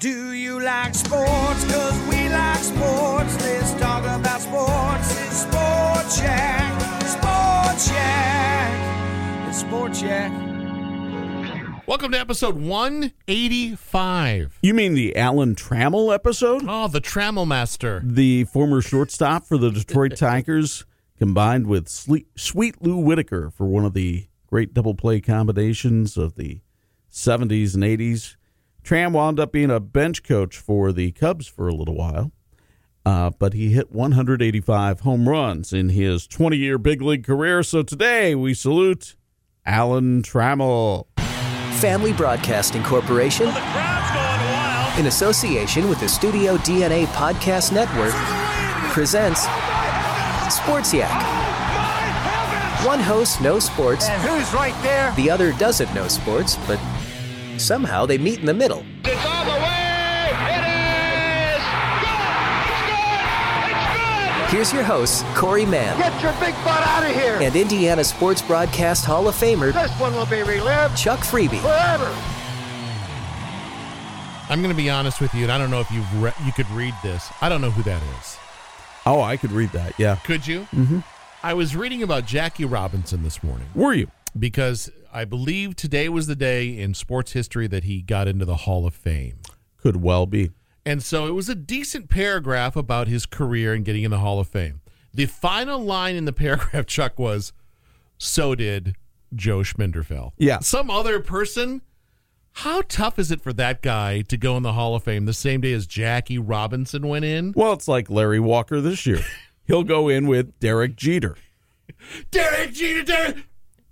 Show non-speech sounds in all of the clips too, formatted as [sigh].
Do you like sports? Cause we like sports. Let's talk about sports. It's Sports Shack. Sports Shack. It's Sports Shack. Welcome to episode 185. You mean the Alan Trammell episode? Oh, the Trammell Master. The former shortstop for the Detroit Tigers, combined with Sweet, Sweet Lou Whitaker for one of the great double play combinations of the 70s and 80s. Tram wound up being a bench coach for the Cubs for a little while, uh, but he hit 185 home runs in his 20 year big league career. So today we salute Alan Trammell. Family Broadcasting Corporation, in association with the Studio DNA Podcast Network, presents Sports Yak. One host knows sports, And who's right there? the other doesn't know sports, but somehow they meet in the middle. It's on the way. It is good. It's good. It's good. Here's your host, Corey Mann Get your big butt out of here. and Indiana Sports Broadcast Hall of Famer This one will be relived Chuck Freeby. forever. I'm going to be honest with you, and I don't know if you've re- you could read this. I don't know who that is. Oh, I could read that. Yeah. Could you? Mm-hmm. I was reading about Jackie Robinson this morning Were you? because I believe today was the day in sports history that he got into the Hall of Fame. Could well be. And so it was a decent paragraph about his career and getting in the Hall of Fame. The final line in the [laughs] paragraph, Chuck, was so did Joe Schminderfeld. Yeah. Some other person. How tough is it for that guy to go in the Hall of Fame the same day as Jackie Robinson went in? Well, it's like Larry Walker this year. [laughs] He'll go in with Derek Jeter. Derek Jeter, Derek.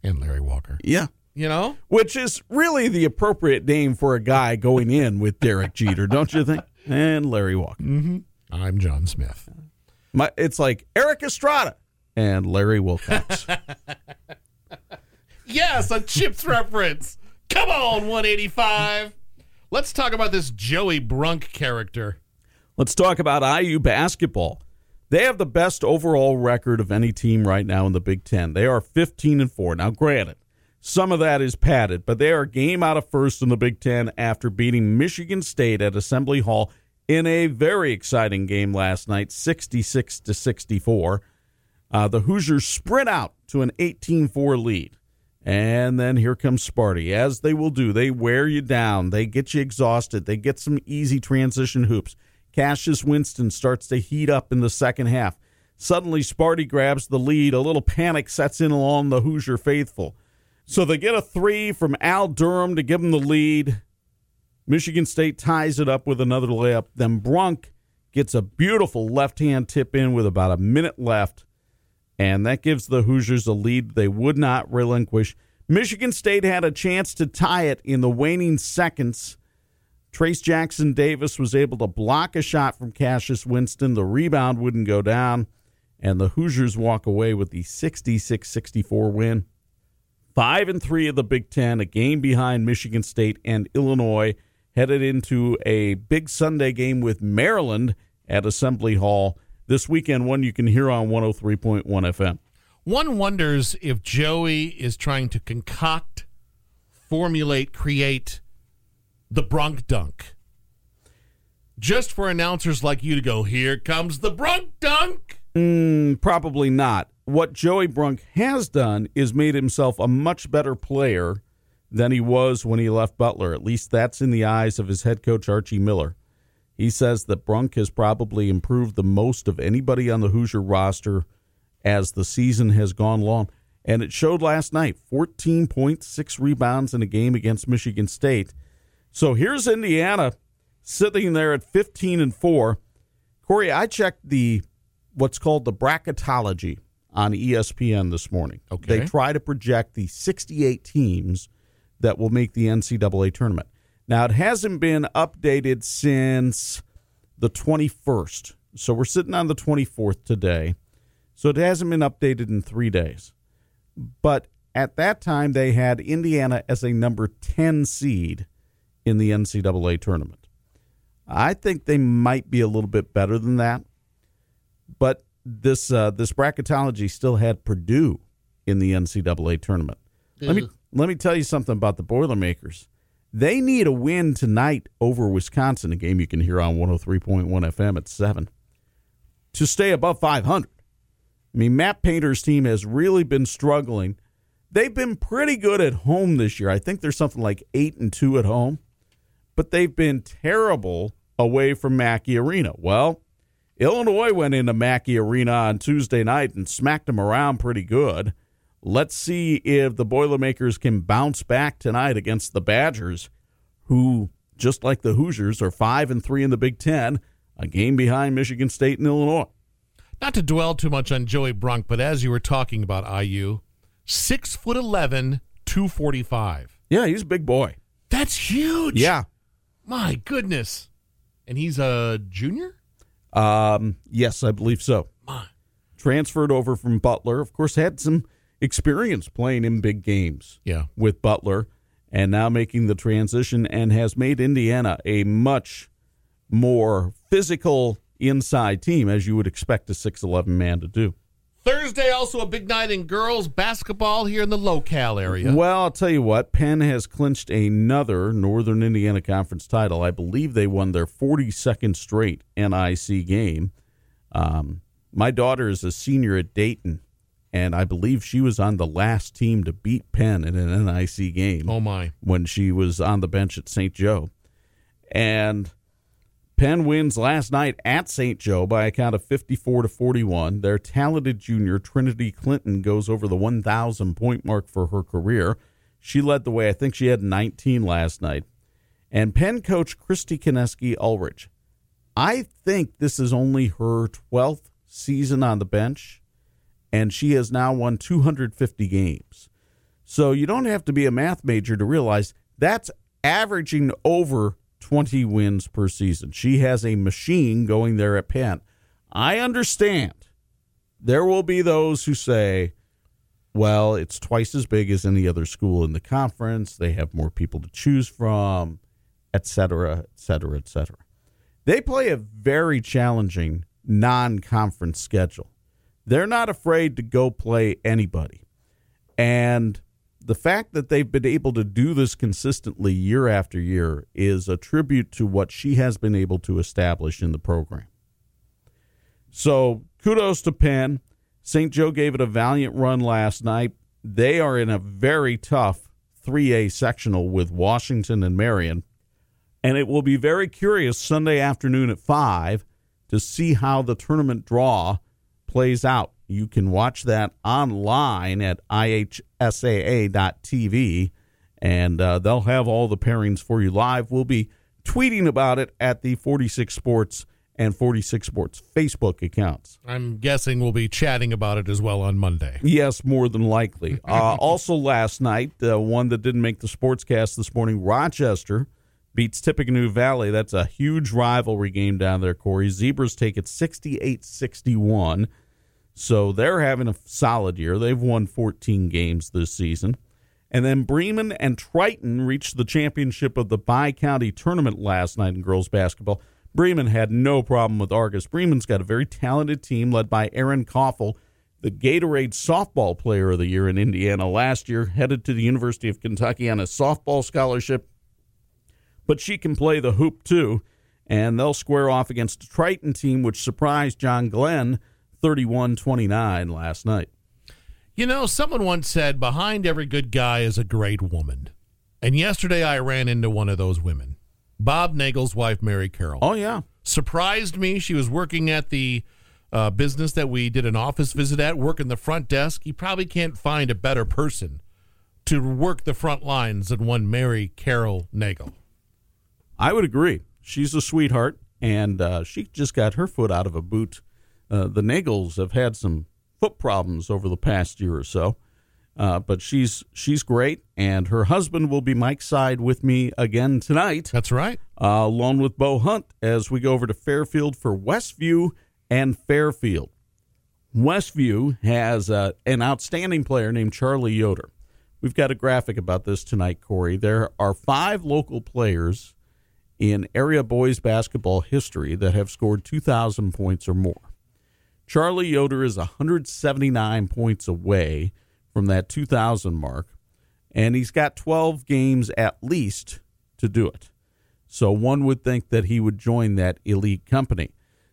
And Larry Walker. Yeah. You know? Which is really the appropriate name for a guy going in with Derek Jeter, don't you think? [laughs] And Larry Walker. Mm-hmm. I'm John Smith. My, it's like Erik Estrada and Larry Wilcox. [laughs] Yes, a Chips reference. Come on, 185. Let's talk about this Joey Brunk character. Let's talk about IU basketball. They have the best overall record of any team right now in the Big Ten. They are 15 and 4. Now, granted, some of that is padded, but they are game out of first in the Big Ten after beating Michigan State at Assembly Hall in a very exciting game last night, 66 to 64. Uh, the Hoosiers sprint out to an 18 4 lead. And then here comes Sparty, as they will do. They wear you down, they get you exhausted, they get some easy transition hoops. Cassius Winston starts to heat up in the second half. Suddenly, Sparty grabs the lead. A little panic sets in along the Hoosier faithful. So they get a three from Al Durham to give them the lead. Michigan State ties it up with another layup. Then Brunk gets a beautiful left hand tip in with about a minute left. And that gives the Hoosiers a lead they would not relinquish. Michigan State had a chance to tie it in the waning seconds. Trayce Jackson Davis was able to block a shot from Cassius Winston. The rebound wouldn't go down, and the Hoosiers walk away with the 66 64 win. Five and three of the Big Ten, a game behind Michigan State and Illinois, headed into a big Sunday game with Maryland at Assembly Hall this weekend. One you can hear on 103.1 FM. One wonders if Joey is trying to concoct, formulate, create the Brunk Dunk. Just for announcers like you to go, here comes the Brunk Dunk. Mm, probably not. What Joey Brunk has done is made himself a much better player than he was when he left Butler. At least that's in the eyes of his head coach, Archie Miller. He says that Brunk has probably improved the most of anybody on the Hoosier roster as the season has gone long. And it showed last night 14 points, six rebounds in a game against Michigan State. So here's Indiana sitting there at 15 and 4. Corey, I checked the what's called the bracketology on ESPN this morning. Okay. They try to project the 68 teams that will make the NCAA tournament. Now, it hasn't been updated since the 21st. So we're sitting on the 24th today. So it hasn't been updated in three days. But at that time, they had Indiana as a number 10 seed in the NCAA tournament. I think they might be a little bit better than that. But this uh, this bracketology still had Purdue in the NCAA tournament. Let me let me tell you something about the Boilermakers. They need a win tonight over Wisconsin, a game you can hear on 103.1 FM at 7, to stay above 500. I mean, Matt Painter's team has really been struggling. They've been pretty good at home this year. I think they're something like 8 and 2 at home, but they've been terrible away from Mackey Arena. Well, Illinois went into Mackey Arena on Tuesday night and smacked them around pretty good. Let's see if the Boilermakers can bounce back tonight against the Badgers, who, just like the Hoosiers, are five and three in the Big Ten, a game behind Michigan State and Illinois. Not to dwell too much on Joey Brunk, but as you were talking about IU, six foot eleven, two forty five. Yeah, he's a big boy. That's huge. Yeah. My goodness. And he's a junior? Um, yes, I believe so. My. Transferred over from Butler. Of course, had some experience playing in big games Yeah. with Butler and now making the transition and has made Indiana a much more physical inside team as you would expect a 6'11 man to do. Thursday, also a big night in girls basketball here in the locale area. Well, I'll tell you what, Penn has clinched another Northern Indiana Conference title. I believe they won their 42nd straight NIC game. Um, my daughter is a senior at Dayton, and I believe she was on the last team to beat Penn in an NIC game Oh, my. when she was on the bench at St. Joe. And Penn wins last night at St. Joe by a count of 54 to 41. Their talented junior Trinity Clinton goes over the 1,000 point mark for her career. She led the way. I think she had 19 last night. And Penn coach Christy Kineski Ulrich. I think this is only her 12th season on the bench, and she has now won 250 games. So you don't have to be a math major to realize that's averaging over 20 wins per season. She has a machine going there at Penn. I understand there will be those who say, well, it's twice as big as any other school in the conference. They have more people to choose from, et cetera, et cetera, et cetera. They play a very challenging non conference schedule. They're not afraid to go play anybody. And the fact that they've been able to do this consistently year after year is a tribute to what she has been able to establish in the program. So kudos to Penn. St. Joe gave it a valiant run last night. They are in a very tough 3A sectional with Washington and Marion. And it will be very curious Sunday afternoon at 5 to see how the tournament draw plays out. You can watch that online at ihsaa.tv, and uh, they'll have all the pairings for you live. We'll be tweeting about it at the 46 Sports and 46 Sports Facebook accounts. I'm guessing we'll be chatting about it as well on Monday. Yes, more than likely. [laughs] Uh, also, last night, uh, one that didn't make the sportscast this morning, Rochester beats Tippecanoe Valley. That's a huge rivalry game down there, Corey. Zebras take it 68 61. So they're having a solid year. They've won 14 games this season. And then Bremen and Triton reached the championship of the Bi County tournament last night in girls basketball. Bremen had no problem with Argus. Bremen's got a very talented team led by Erin Coffel, the Gatorade softball player of the year in Indiana last year, headed to the University of Kentucky on a softball scholarship. But she can play the hoop too, and they'll square off against a Triton team which surprised John Glenn 31 29 last night. You know, someone once said, behind every good guy is a great woman. And yesterday I ran into one of those women, Bob Nagel's wife, Mary Carroll. Oh, yeah. Surprised me. She was working at the uh, business that we did an office visit at, working the front desk. You probably can't find a better person to work the front lines than one Mary Carroll Nagel. I would agree. She's a sweetheart, and uh, she just got her foot out of a boot. Uh, the Nagels have had some foot problems over the past year or so. Uh, but she's she's great, and her husband will be Mike Side with me again tonight, That's right. uh, along with Bo Hunt, as we go over to Fairfield for Westview and Fairfield. Westview has uh, an outstanding player named Charlie Yoder. We've got a graphic about this tonight, Corey. There are five local players in area boys basketball history that have scored 2,000 points or more. Charlie Yoder is 179 points away from that 2,000 mark, and he's got 12 games at least to do it. So one would think that he would join that elite company.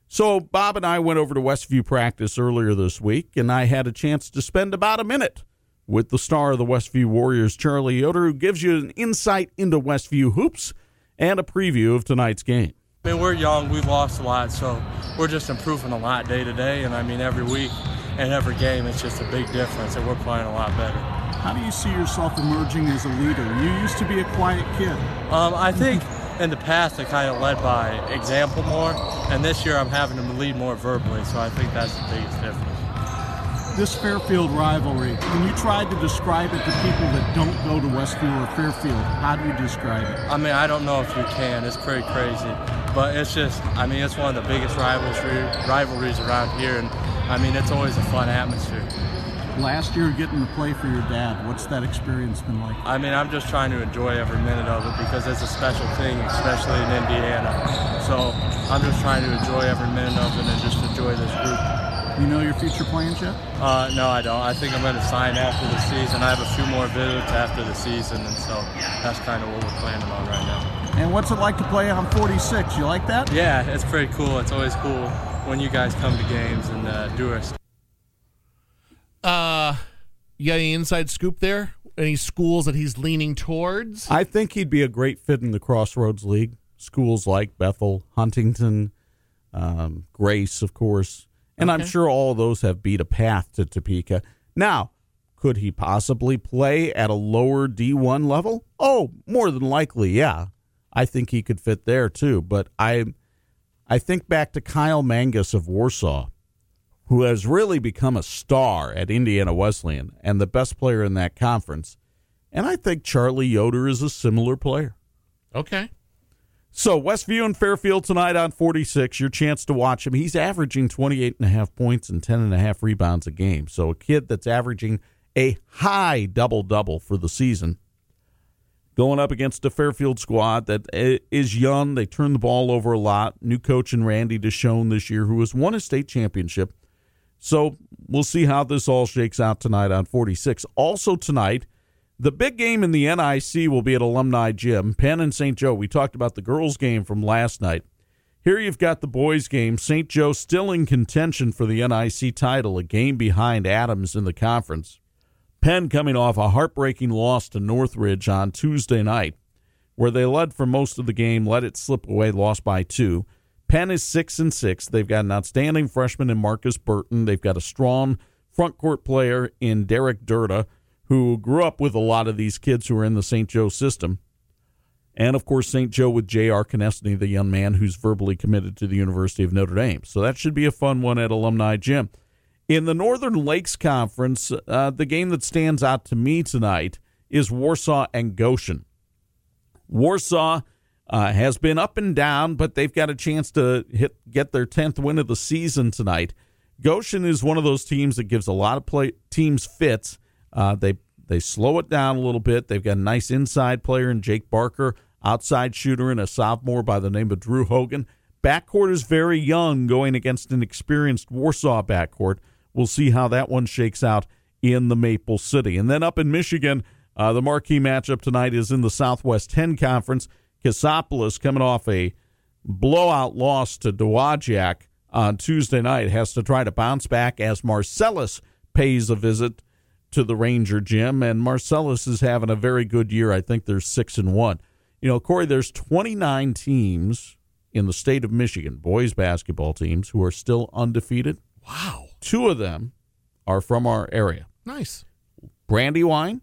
So Bob and I went over to Westview practice earlier this week, and I had a chance to spend about a minute with the star of the Westview Warriors, Charlie Yoder, who gives you an insight into Westview hoops and a preview of tonight's game. I mean, we're young, we've lost a lot, so we're just improving a lot day to day. And I mean, every week and every game, it's just a big difference, and we're playing a lot better. How do you see yourself emerging as a leader? You used to be a quiet kid. Um, I think in the past, I kind of led by example more, and this year I'm having to lead more verbally, so I think that's the biggest difference. This Fairfield rivalry, when you tried to describe it to people that don't go to Westview or Fairfield, how do you describe it? I mean, I don't know if you can. It's pretty crazy, but it's just, I mean, it's one of the biggest rivalry, rivalries around here, and I mean, it's always a fun atmosphere. Last year, getting to play for your dad, what's that experience been like? I mean, I'm just trying to enjoy every minute of it because it's a special thing, especially in Indiana. So I'm just trying to enjoy every minute of it and just enjoy this group. You know your future plans yet? Uh, no, I don't. I think I'm going to sign after the season. I have a few more visits after the season, and so that's kind of what we're planning on right now. And what's it like to play on 46? You like that? Yeah, it's pretty cool. It's always cool when you guys come to games and uh, do our Uh, you got any inside scoop there? Any schools that he's leaning towards? I think he'd be a great fit in the Crossroads League. Schools like Bethel, Huntington, um, Grace, of course. And I'm sure all of those have beat a path to Topeka. Now, could he possibly play at a lower D1 level? Oh, more than likely, yeah. I think he could fit there too. But I, I think back to Kyle Mangas of Warsaw, who has really become a star at Indiana Wesleyan and the best player in that conference. And I think Charlie Yoder is a similar player. Okay. So Westview and Fairfield tonight on 46. Your chance to watch him. He's averaging 28 and a half points and 10 and a half rebounds a game. So a kid that's averaging a high double double for the season. Going up against a Fairfield squad that uh, is young. They turn the ball over a lot. New coach in Randy Deshawn this year, who has won a state championship. So we'll see how this all shakes out tonight on 46. Also tonight, the big game in the NIC will be at Alumni Gym. Penn and St. Joe. We talked about the girls' game from last night. Here you've got the boys' game. St. Joe still in contention for the NIC title, a game behind Adams in the conference. Penn coming off a heartbreaking loss to Northridge on Tuesday night, where they led for most of the game, let it slip away, lost by two. Penn is six and six. They've got an outstanding freshman in Markus Burton. They've got a strong front court player in Derek Durda, who grew up with a lot of these kids who are in the St. Joe system. And of course, St. Joe with J.R. Konieczny, the young man who's verbally committed to the University of Notre Dame. So that should be a fun one at Alumni Gym. In the Northern Lakes Conference, uh, the game that stands out to me tonight is Warsaw and Goshen. Warsaw uh, has been up and down, but they've got a chance to hit get their tenth win of the season tonight. Goshen is one of those teams that gives a lot of play teams fits. Uh, they they slow it down a little bit. They've got a nice inside player in Jake Barker, outside shooter in a sophomore by the name of Drew Hogan. Backcourt is very young, going against an experienced Warsaw backcourt. We'll see how that one shakes out in the Maple City. And then up in Michigan, uh, the marquee matchup tonight is in the Southwest 10 Conference. Cassopolis coming off a blowout loss to Dowagiac on Tuesday night has to try to bounce back as Marcellus pays a visit to the Ranger Gym, and Marcellus is having a very good year. I think they're six and one. You know, Corey, there's 29 teams in the state of Michigan, boys basketball teams, who are still undefeated. Wow. Two of them are from our area Nice. Brandywine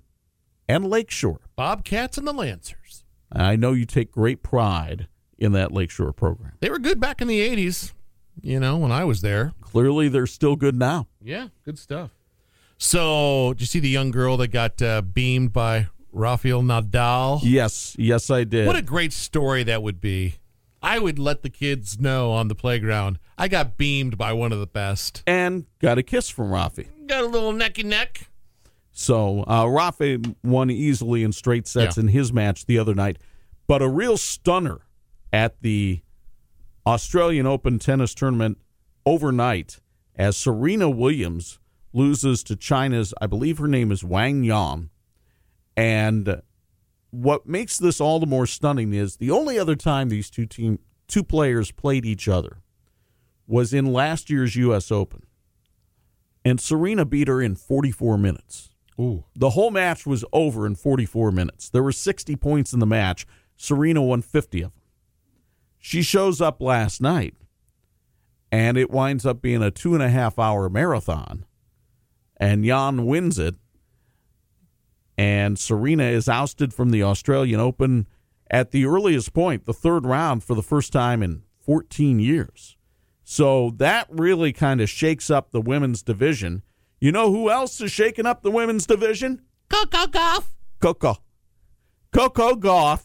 and Lakeshore. Bobcats and the Lancers. I know you take great pride in that Lakeshore program. They were good back in the 80s, you know, when I was there. Clearly, they're still good now. Yeah, good stuff. So, did you see the young girl that got uh, beamed by Rafael Nadal? Yes, yes, I did. What a great story that would be. I would let the kids know on the playground. I got beamed by one of the best. and got a kiss from Rafi. Got a little necky neck. So uh, Rafi won easily in straight sets Yeah. in his match the other night. But a real stunner at the Australian Open tennis tournament overnight as Serena Williams loses to China's, I believe her name is Wang Yan. And what makes this all the more stunning is the only other time these two team two players played each other was in last year's US Open. And Serena beat her in 44 minutes. Ooh. The whole match was over in 44 minutes. There were 60 points in the match. Serena won 50 of them. She shows up last night, and it winds up being a two and a half hour marathon. And Jan wins it, and Serena is ousted from the Australian Open at the earliest point, the third round, for the first time in 14 years. So that really kind of shakes up the women's division. You know who else is shaking up the women's division? Coco Gauff. Coco. Coco Gauff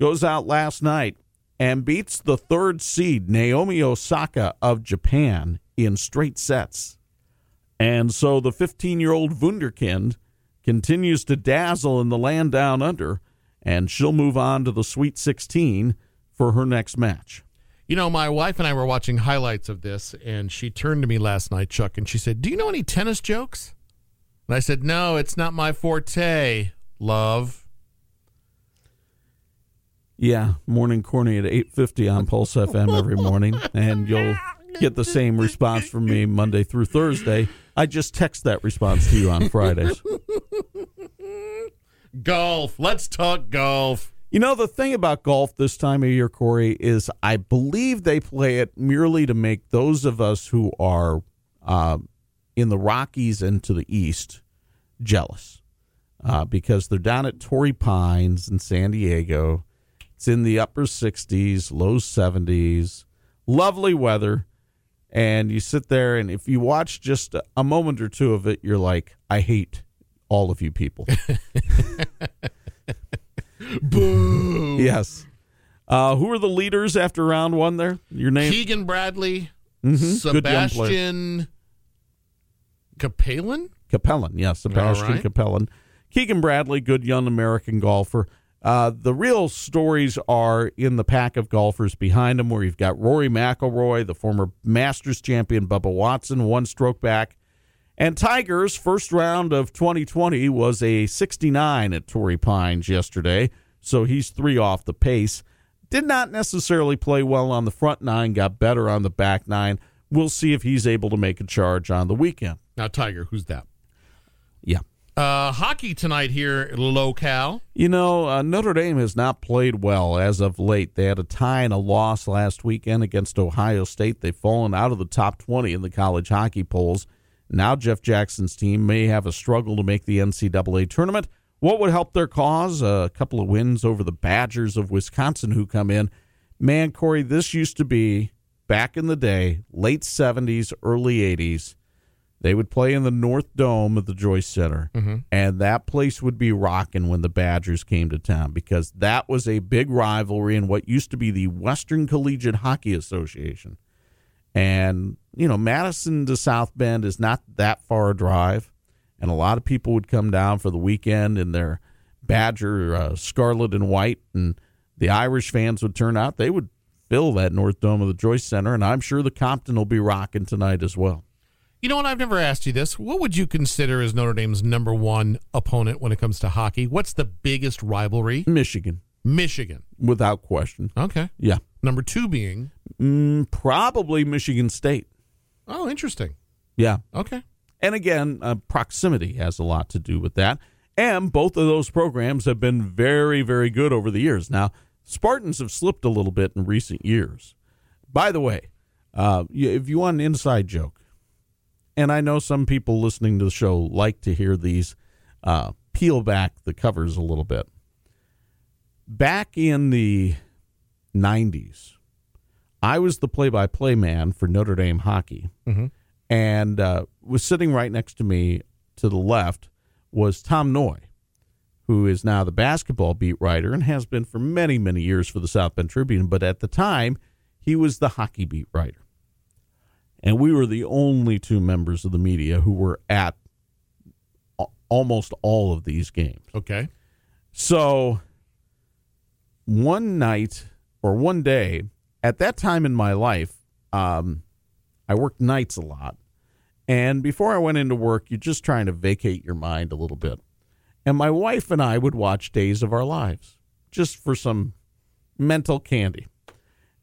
goes out last night and beats the third seed, Naomi Osaka of Japan, in straight sets. And so the 15 year old Wunderkind continues to dazzle in the land down under, and she'll move on to the Sweet 16 for her next match. You know, my wife and I were watching highlights of this, and she turned to me last night, Chuck, and she said, Do you know any tennis jokes? And I said, No, it's not my forte, love. Yeah, morning corny at 8:50 on Pulse FM every morning and you'll get the same response from me Monday through Thursday. I just text that response to you on [laughs] Fridays. Golf. Let's talk golf. You know the thing about golf this time of year, Corey, is I believe they play it merely to make those of us who are uh, in the Rockies and to the east jealous, uh, because they're down at Torrey Pines in San Diego. It's in the upper 60s, low 70s, lovely weather. And you sit there, and if you watch just a- a moment or two of it, you're like, I hate all of you people. [laughs] Boo. yes. Uh, who are the leaders after round one there? Your name? Keegan Bradley, Mhm. Good young player. Sebastian Cappelen. Cappelen, yes, Sebastian All right. Cappelen. Keegan Bradley, good young American golfer. Uh, the real stories are in the pack of golfers behind him, where you've got Rory McIlroy, the former Masters champion Bubba Watson, one stroke back, and Tiger's first round of 2020 was a 69 at Torrey Pines yesterday, so he's three off the pace. Did not necessarily play well on the front nine, got better on the back nine. We'll see if he's able to make a charge on the weekend. Now, Tiger, who's that? Yeah. Uh, hockey tonight here locale. You know, uh, Notre Dame has not played well as of late. They had a tie and a loss last weekend against Ohio State. They've fallen out of the top 20 in the college hockey polls. Now, Jeff Jackson's team may have a struggle to make the NCAA tournament. What would help their cause? a couple of wins over the Badgers of Wisconsin, who come in. Man, Corey, this used to be back in the day, late 70s, early 80s. They would play in the North Dome of the Joyce Center, and that place would be rocking when the Badgers came to town because that was a big rivalry in what used to be the Western Collegiate Hockey Association. And, you know, Madison to South Bend is not that far a drive, and a lot of people would come down for the weekend in their Badger uh, scarlet and white, and the Irish fans would turn out. They would fill that North Dome of the Joyce Center, and I'm sure the Compton will be rocking tonight as well. You know what? I've never asked you this. What would you consider as Notre Dame's number one opponent when it comes to hockey? What's the biggest rivalry? Michigan, Michigan. without question. Okay. Yeah. Number two being. Mm, probably Michigan State. Oh, interesting. Yeah. Okay. And again, uh, proximity has a lot to do with that. And both of those programs have been very, very good over the years. Now, Spartans have slipped a little bit in recent years. By the way, uh, if you want an inside joke, and I know some people listening to the show like to hear these, uh, peel back the covers a little bit. Back in the 90s, I was the play by play man for Notre Dame hockey and uh, was sitting right next to me to the left was Tom Noie, who is now the basketball beat writer and has been for many, many years for the South Bend Tribune. But at the time, he was the hockey beat writer. And we were the only two members of the media who were at almost all of these games. Okay. So one night or one day, at that time in my life, um, I worked nights a lot. And before I went into work, you're just trying to vacate your mind a little bit. And my wife and I would watch Days of Our Lives just for some mental candy.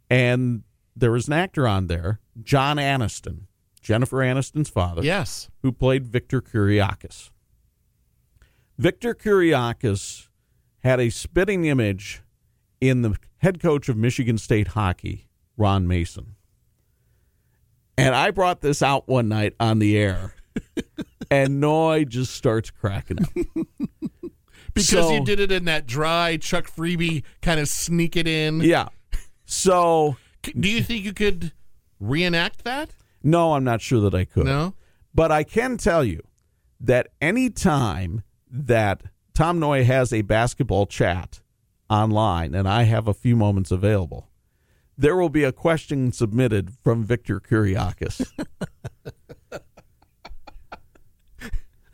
And there was an actor on there, John Aniston, Jennifer Aniston's father Yes. who played Victor Kiriakis. Victor Kiriakis had a spitting image in the head coach of Michigan State hockey, Ron Mason. And I brought this out one night on the air, [laughs] and Noie just starts cracking up. [laughs] Because So- you did it in that dry Chuck Freeby kind of sneak it in. Yeah. So, Do you think you could reenact that? no, I'm not sure that I could. No. But I can tell you that any time that Tom Noie has a basketball chat online and I have a few moments available, there will be a question submitted from Victor Kiriakis. [laughs]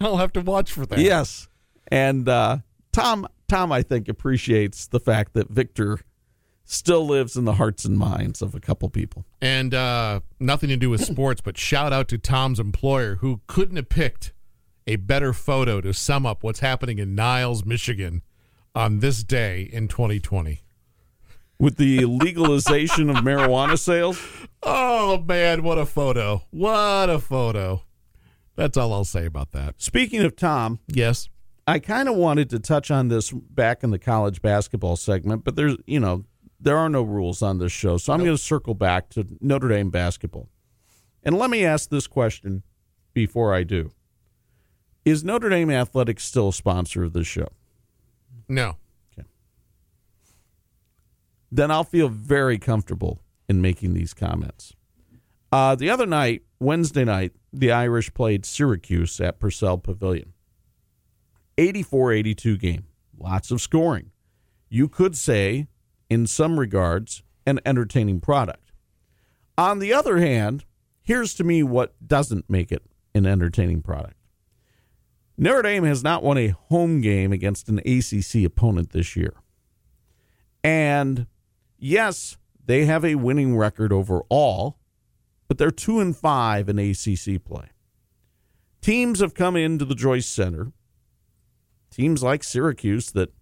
I'll have to watch for that. yes. And uh, Tom Tom I think appreciates the fact that Victor still lives in the hearts and minds of a couple people. And uh, nothing to do with sports, but shout out to Tom's employer who couldn't have picked a better photo to sum up what's happening in Niles, Michigan on this day in 2020. With the legalization of marijuana sales, Oh, man, what a photo. What a photo. That's all I'll say about that. speaking of Tom, Yes. I kind of wanted to touch on this back in the college basketball segment, but there's, you know, there are no rules on this show. So I'm going to circle back to Notre Dame basketball. And let me ask this question before I do. Is Notre Dame Athletics still a sponsor of this show? No. Okay. Then I'll feel very comfortable in making these comments. Uh, the other night, Wednesday night, the Irish played Syracuse at Purcell Pavilion. 84 82 game. Lots of scoring. You could say, in some regards, an entertaining product. On the other hand, here's to me what doesn't make it an entertaining product. Notre Dame has not won a home game against an ACC opponent this year. And yes, they have a winning record overall, but they're 2 and 5 in ACC play. Teams have come into the Joyce Center teams like Syracuse that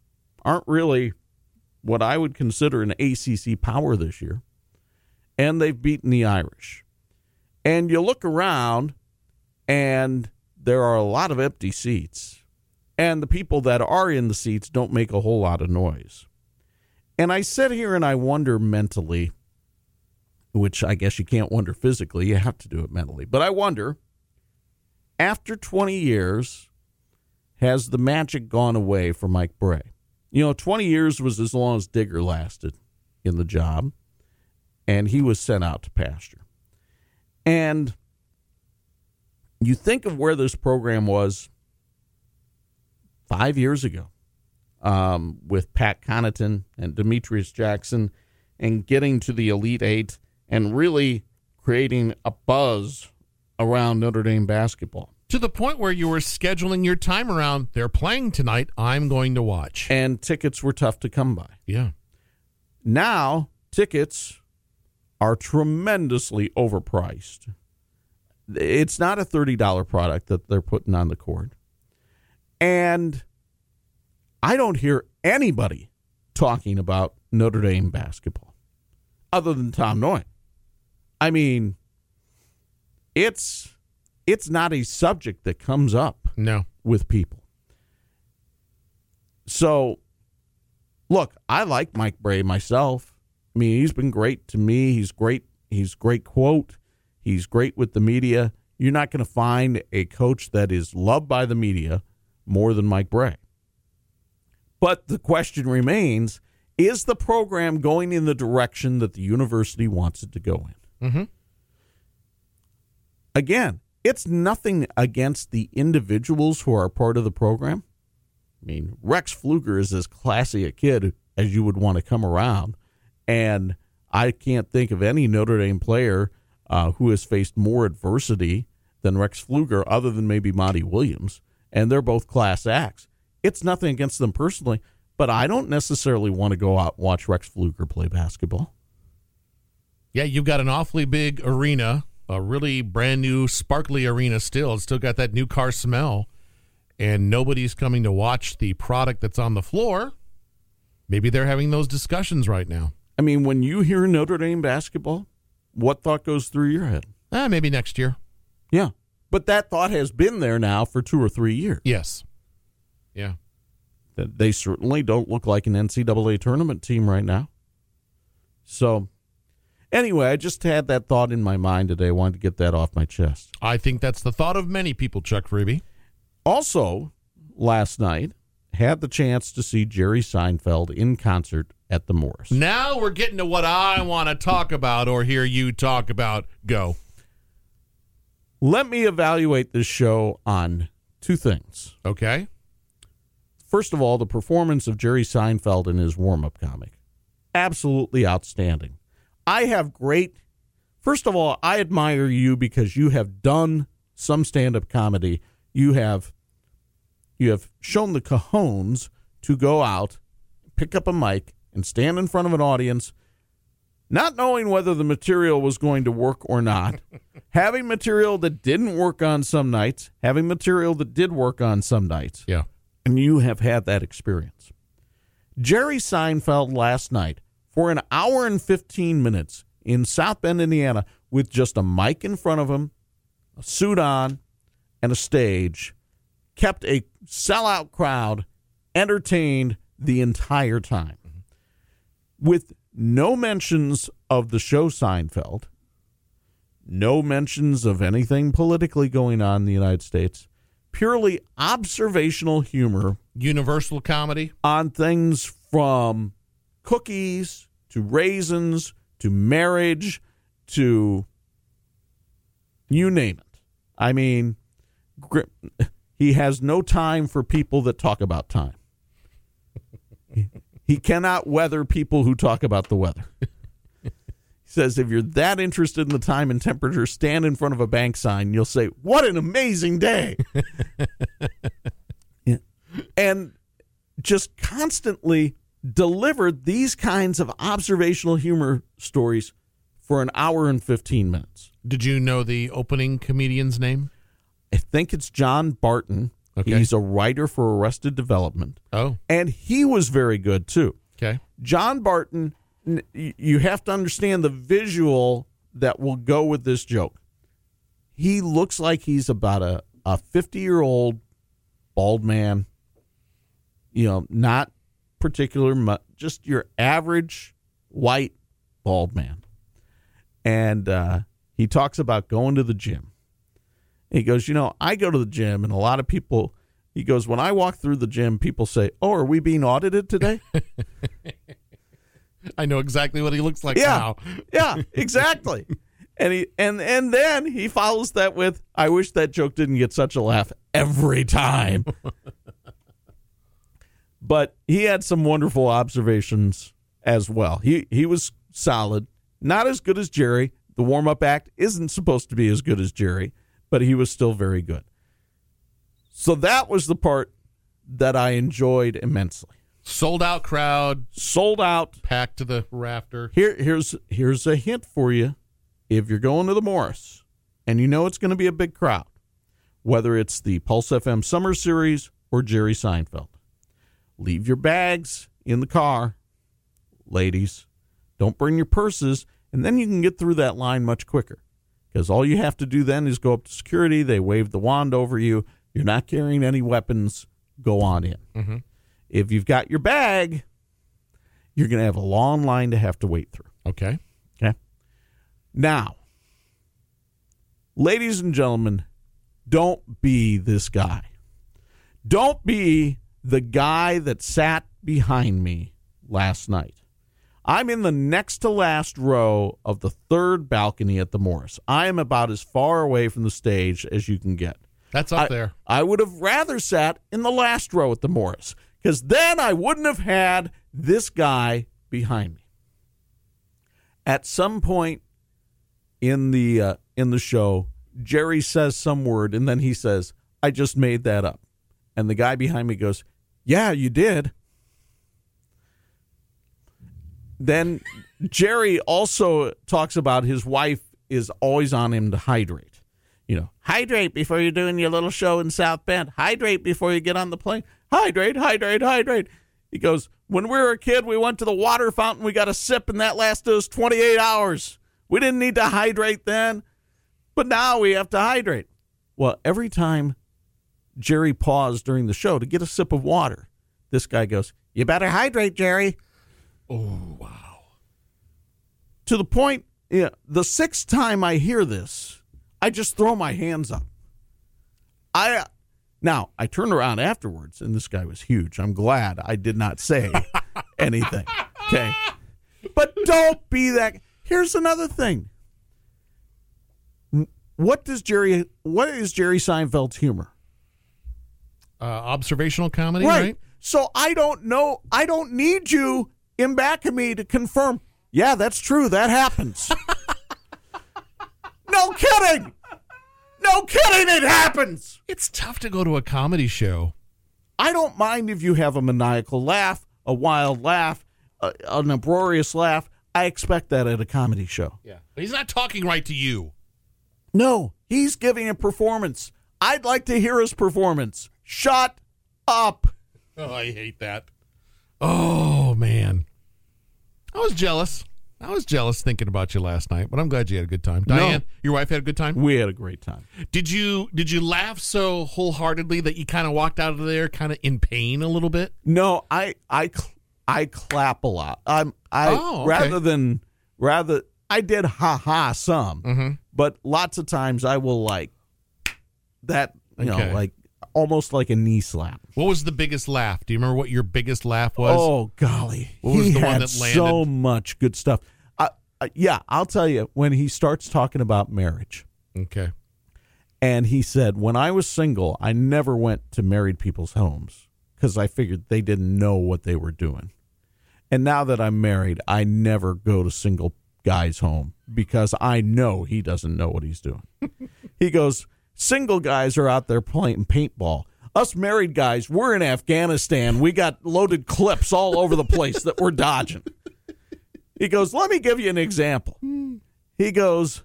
aren't really what I would consider an ACC power this year, and they've beaten the Irish. And you look around, and there are a lot of empty seats, and the people that are in the seats don't make a whole lot of noise. And I sit here and I wonder mentally, which I guess you can't wonder physically, you have to do it mentally, but I wonder after 20 years, has the magic gone away for Mike Brey? You know, 20 years was as long as Digger lasted in the job, and he was sent out to pasture. And you think of where this program was five years ago um, with Pat Connaughton and Demetrius Jackson and getting to the Elite Eight and really creating a buzz around Notre Dame basketball. To the point where you were scheduling your time around, they're playing tonight. I'm going to watch. And tickets were tough to come by. Yeah. Now, tickets are tremendously overpriced. It's not a $30 product that they're putting on the court. And I don't hear anybody talking about Notre Dame basketball other than Tom Noie. I mean, it's it's not a subject that comes up No. with people. So, look, I like Mike Brey myself. I mean, he's been great to me. He's great. He's great quote. He's great with the media. You're not going to find a coach that is loved by the media more than Mike Brey. But the question remains is the program going in the direction that the university wants it to go in? Mm-hmm. Again, It's nothing against the individuals who are part of the program. I mean, Rex Pflueger is as classy a kid as you would want to come around. And I can't think of any Notre Dame player uh, who has faced more adversity than Rex Pflueger, other than maybe Monty Williams. And they're both class acts. It's nothing against them personally, but I don't necessarily want to go out and watch Rex Pflueger play basketball. Yeah, you've got an awfully big arena, a really brand new, sparkly arena still. It's still got that new car smell, and nobody's coming to watch the product that's on the floor. Maybe they're having those discussions right now. I mean, when you hear Notre Dame basketball, what thought goes through your head? Ah, maybe next year. Yeah. But that thought has been there now for two or three years. Yes. Yeah. They certainly don't look like an NCAA tournament team right now. So, anyway, I just had that thought in my mind today. I wanted to get that off my chest. I think that's the thought of many people, Chuck Freeby. Also, last night, had the chance to see Jerry Seinfeld in concert at the Morris. Now we're getting to what I want to talk about or hear you talk about. Go. Let me evaluate this show on two things. Okay. First of all, the performance of Jerry Seinfeld in his warm up comic. Absolutely outstanding. I have great, first of all, I admire you because you have done some stand up comedy. You have you have shown the cajones to go out, pick up a mic, and stand in front of an audience, not knowing whether the material was going to work or not, [laughs] having material that didn't work on some nights, having material that did work on some nights. Yeah. And you have had that experience. Jerry Seinfeld last night for an hour and 15 minutes in South Bend, Indiana, with just a mic in front of him, a suit on, and a stage, kept a sellout crowd entertained the entire time. With no mentions of the show Seinfeld, no mentions of anything politically going on in the United States, purely observational humor Universal comedy. on things from cookies to raisins to marriage to you name it. I mean, [laughs] he has no time for people that talk about time. He cannot weather people who talk about the weather. [laughs] He says if you're that interested in the time and temperature, stand in front of a bank sign. You'll say, "What an amazing day!" Yeah. [laughs] And just constantly delivered these kinds of observational humor stories for an hour and 15 minutes. Did you know the opening comedian's name? I think it's John Barton. Okay. He's a writer for Arrested Development, Oh, and he was very good too. okay. John Barton, you have to understand the visual that will go with this joke. He looks like he's about a, a 50 year old bald man, you know, not particular, mu- just your average white bald man. And uh, he talks about going to the gym. He goes, You know, I go to the gym, and a lot of people, he goes, When I walk through the gym, people say, Oh, are we being audited today? [laughs] I know exactly what he looks like Yeah. now. yeah, exactly. [laughs] And he and and then he follows that with, "I wish that joke didn't get such a laugh every time." [laughs] but he had some wonderful observations as well. He he was solid, not as good as Jerry. The warm up act isn't supposed to be as good as Jerry, but he was still very good. So that was the part that I enjoyed immensely. Sold out crowd, Sold out packed to the rafter. Here, here's here's a hint for you. If you're going to the Morris, and you know it's going to be a big crowd, whether it's the Pulse FM Summer Series or Jerry Seinfeld, leave your bags in the car, ladies. Don't bring your purses, and then you can get through that line much quicker. Because all you have to do then is go up to security. They wave the wand over you. You're not carrying any weapons. Go on in. Mm-hmm. If you've got your bag, you're going to have a long line to have to wait through. Okay. Okay. Now, ladies and gentlemen, don't be this guy. Don't be the guy that sat behind me last night. I'm in the next to last row of the third balcony at the Morris. I am about as far away from the stage as you can get. That's up I, there. I would have rather sat in the last row at the Morris because then I wouldn't have had this guy behind me. At some point in the uh, in the show, Jerry says some word and then he says, "I just made that up," and the guy behind me goes, "Yeah, you did." Then Jerry also talks about his wife is always on him to hydrate. You know, hydrate before you're doing your little show in South Bend. Hydrate before you get on the plane. Hydrate, hydrate, hydrate. He goes, When we were a kid, we went to the water fountain. We got a sip, and that lasted us 28 hours. We didn't need to hydrate then, but now we have to hydrate. Well, every time Jerry paused during the show to get a sip of water, this guy goes, You better hydrate, Jerry. Oh, wow. to the point yeah, the sixth time I hear this, I just throw my hands up. I now I turned around afterwards and this guy was huge. I'm glad I did not say [laughs] anything. Okay. But don't be that here's another thing. What does Jerry what is Jerry Seinfeld's humor? Uh, observational comedy, right? So I don't know I don't need you in back of me to confirm. Yeah, that's true. That happens. [laughs] no kidding. No kidding. It happens. It's tough to go to a comedy show. I don't mind if you have a maniacal laugh, a wild laugh, a, an uproarious laugh. I expect that at a comedy show. Yeah. But he's not talking right to you. No, he's giving a performance. I'd like to hear his performance. Shut up. [laughs] Oh, I hate that. Oh, man. I was jealous. I was jealous thinking about you last night, but I'm glad you had a good time. No. Diane, your wife had a good time? We had a great time. Did you did you laugh so wholeheartedly that you kind of walked out of there kind of in pain a little bit? No, I I I clap a lot. I'm I Oh, okay. rather than rather I did ha ha some, Mm-hmm. but lots of times I will like that you Okay. know like almost like a knee slap. What was the biggest laugh? Do you remember what your biggest laugh was? Oh golly, What was he the one had that so much good stuff. I, I, yeah, I'll tell you when he starts talking about marriage. Okay. And he said, When I was single, I never went to married people's homes because I figured they didn't know what they were doing. And now that I'm married, I never go to single guy's home because I know he doesn't know what he's doing. [laughs] he goes, Single guys are out there playing paintball. Us married guys, we're in Afghanistan. We got loaded clips all over the place that we're dodging. He goes, Let me give you an example. He goes,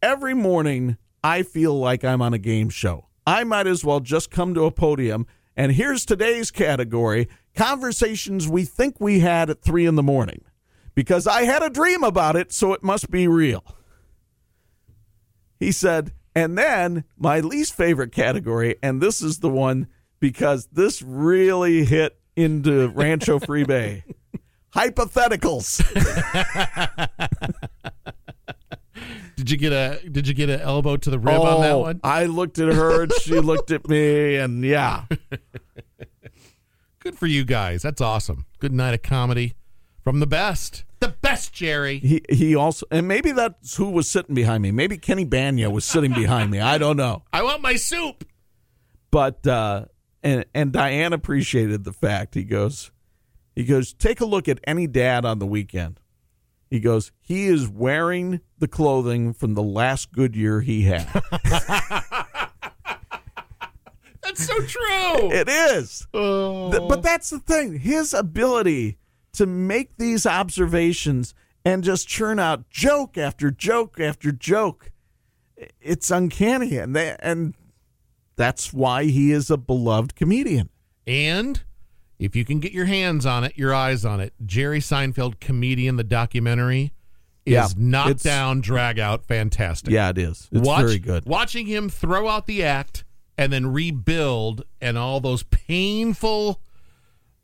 Every morning, I feel like I'm on a game show. I might as well just come to a podium. And here's today's category conversations we think we had at three in the morning. Because I had a dream about it, so it must be real. He said, and then my least favorite category, and this is the one because this really hit into Rancho Freeby [laughs] hypotheticals. [laughs] Did you get a Did you get an elbow to the rib on that oh, one? Oh, I looked at her and she [laughs] looked at me, and yeah. Good for you guys. That's awesome. Good night of comedy from the best, the best, Jerry. He he also, and maybe that's who was sitting behind me. Maybe Kenny Bania was sitting behind me. I don't know. I want my soup. But uh, and and Diane appreciated the fact. He goes, he goes, take a look at any dad on the weekend. He goes, he is wearing the clothing from the last good year he had. [laughs] That's so true. it is. Th- But that's the thing. His ability to make these observations and just churn out joke after joke after joke, it's uncanny. And, they, and that's why he is a beloved comedian. And if you can get your hands on it, your eyes on it, Jerry Seinfeld, comedian, the documentary is Yeah, knocked down, drag out, fantastic. Yeah, it is. It's Watch- very good. Watching him throw out the act and then rebuild and all those painful.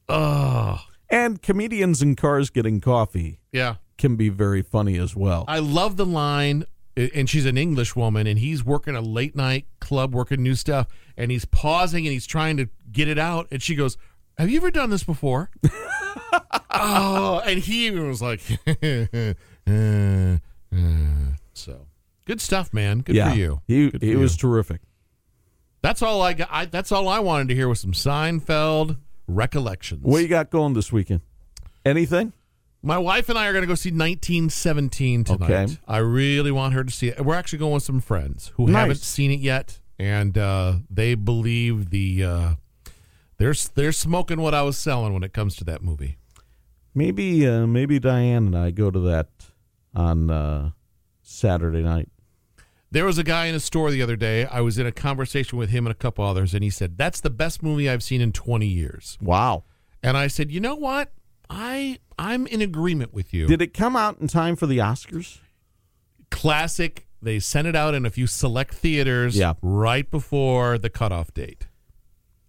Oh, And comedians in cars getting coffee yeah. can be very funny as well. I love the line, and she's an English woman, and he's working a late night club, working new stuff, and he's pausing and he's trying to get it out, and she goes, "Have you ever done this before?" [laughs] oh, and he was like, [laughs] so good stuff, man. Good yeah, for you. He for he you. was terrific. That's all I got. I, that's all I wanted to hear was some Seinfeld recollections. What you got going this weekend? Anything? My wife and I are going to go see 1917 tonight. Okay. I really want her to see it. We're actually going with some friends who Nice. haven't seen it yet, and uh, they believe the uh, they're they're smoking what I was selling when it comes to that movie. Maybe uh, maybe Diane and I go to that on uh, Saturday night. There was a guy in a store the other day. I was in a conversation with him and a couple others, and he said that's the best movie I've seen in 20 years. Wow. And I said, you know what? I I'm in agreement with you. Did it come out in time for the Oscars? Classic. They sent it out in a few select theaters Yeah. right before the cutoff date.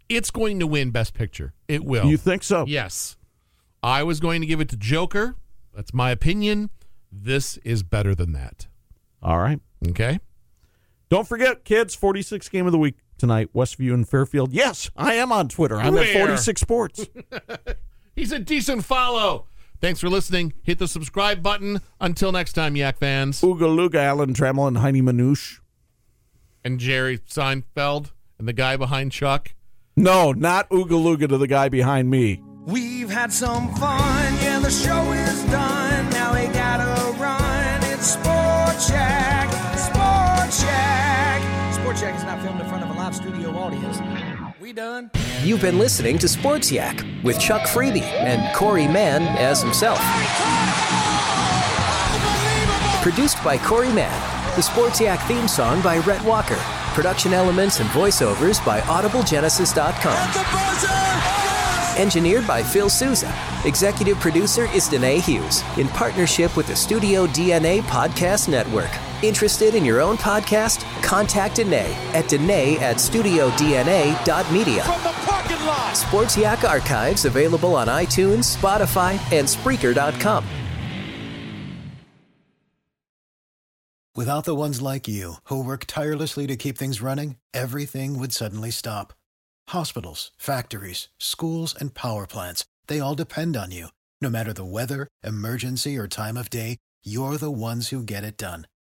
It's going to win Best Picture. It will. You think so? Yes. I was going to give it to Joker. That's my opinion. This is better than that. All right. Okay. Don't forget, kids, 46 game of the week tonight, Westview and Fairfield. Yes, I am on Twitter. I'm at 46 Sports. [laughs] He's a decent follow. Thanks for listening. Hit the subscribe button. Until next time, Yak fans. Ooga Luga, Alan Trammell, and Heinie Manush. And Jerry Seinfeld and the guy behind Chuck. No, not Ooga Luga to the guy behind me. We've had some fun, yeah, the show is done. Now we gotta run. It's Sport Check, Sport Check. Is not filmed in front of a live studio audience. We done? You've been listening to Sports Yak with Chuck Freeby and Corey Mann as himself. Produced by Corey Mann. The Sports Yak theme song by Rhett Walker. Production elements and voiceovers by AudibleGenesis.com. Engineered by Phil Souza. Executive producer is Danae Hughes in partnership with the Studio DNA Podcast Network. Interested in your own podcast? Contact Danae at Danae at studiodna.media. From the parking lot! Sports Yak archives available on iTunes, Spotify, and Spreaker.com. Without the ones like you, who work tirelessly to keep things running, everything would suddenly stop. Hospitals, factories, schools, and power plants, they all depend on you. No matter the weather, emergency, or time of day, you're the ones who get it done.